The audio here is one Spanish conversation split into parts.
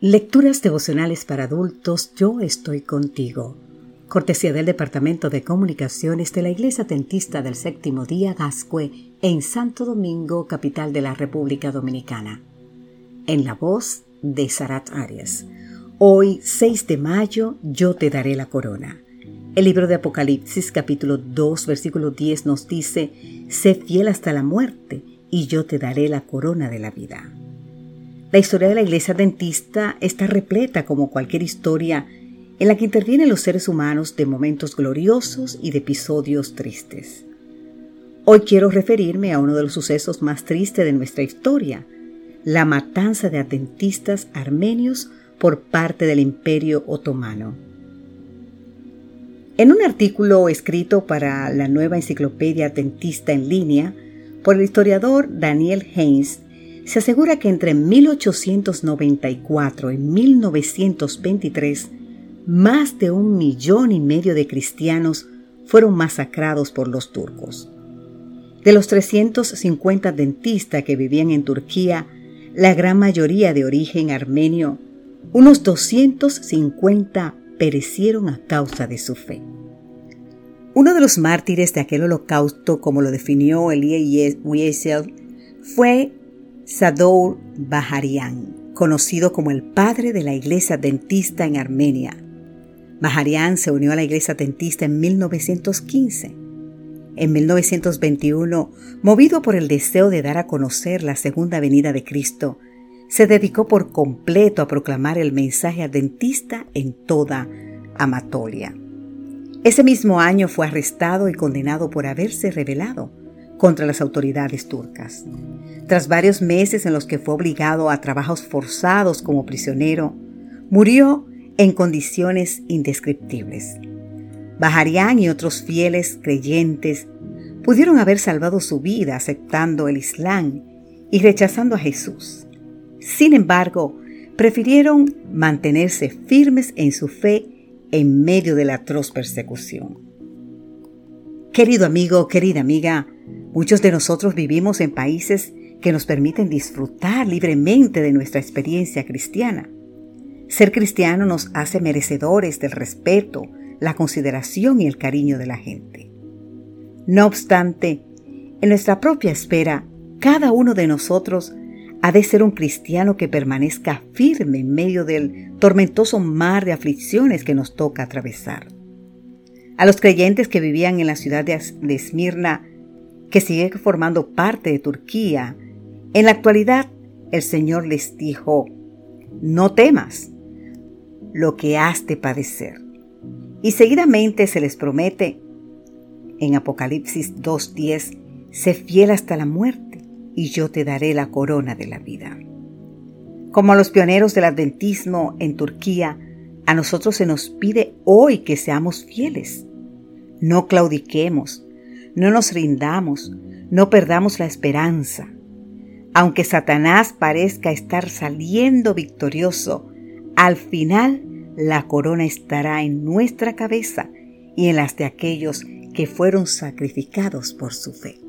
Lecturas devocionales para adultos, yo estoy contigo. Cortesía del Departamento de Comunicaciones de la Iglesia Tentista del Séptimo Día Gascue en Santo Domingo, capital de la República Dominicana. En la voz de Sarat Arias. Hoy, 6 de mayo, yo te daré la corona. El libro de Apocalipsis capítulo 2 versículo 10 nos dice, sé fiel hasta la muerte y yo te daré la corona de la vida. La historia de la iglesia dentista está repleta como cualquier historia en la que intervienen los seres humanos de momentos gloriosos y de episodios tristes. Hoy quiero referirme a uno de los sucesos más tristes de nuestra historia, la matanza de adventistas armenios por parte del Imperio Otomano. En un artículo escrito para la nueva enciclopedia adventista en línea por el historiador Daniel Haynes, se asegura que entre 1894 y 1923, más de un millón y medio de cristianos fueron masacrados por los turcos. De los 350 dentistas que vivían en Turquía, la gran mayoría de origen armenio, unos 250 perecieron a causa de su fe. Uno de los mártires de aquel holocausto, como lo definió Elie Wiesel, fue Sadour Baharian, conocido como el padre de la iglesia dentista en Armenia. Baharian se unió a la iglesia dentista en 1915. En 1921, movido por el deseo de dar a conocer la segunda venida de Cristo, se dedicó por completo a proclamar el mensaje adventista en toda Amatolia. Ese mismo año fue arrestado y condenado por haberse rebelado contra las autoridades turcas. Tras varios meses en los que fue obligado a trabajos forzados como prisionero, murió en condiciones indescriptibles. Baharian y otros fieles creyentes pudieron haber salvado su vida aceptando el Islam y rechazando a Jesús. Sin embargo, prefirieron mantenerse firmes en su fe en medio de la atroz persecución. Querido amigo, querida amiga, muchos de nosotros vivimos en países que nos permiten disfrutar libremente de nuestra experiencia cristiana. Ser cristiano nos hace merecedores del respeto, la consideración y el cariño de la gente. No obstante, en nuestra propia espera, cada uno de nosotros ha de ser un cristiano que permanezca firme en medio del tormentoso mar de aflicciones que nos toca atravesar. A los creyentes que vivían en la ciudad de Esmirna, que sigue formando parte de Turquía, en la actualidad, el Señor les dijo, no temas lo que has de padecer. Y seguidamente se les promete en Apocalipsis 2.10, sé fiel hasta la muerte y yo te daré la corona de la vida. Como a los pioneros del adventismo en Turquía, a nosotros se nos pide hoy que seamos fieles. No claudiquemos, no nos rindamos, no perdamos la esperanza. Aunque Satanás parezca estar saliendo victorioso, al final la corona estará en nuestra cabeza y en las de aquellos que fueron sacrificados por su fe.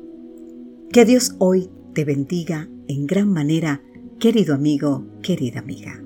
Que Dios hoy te bendiga en gran manera, querido amigo, querida amiga.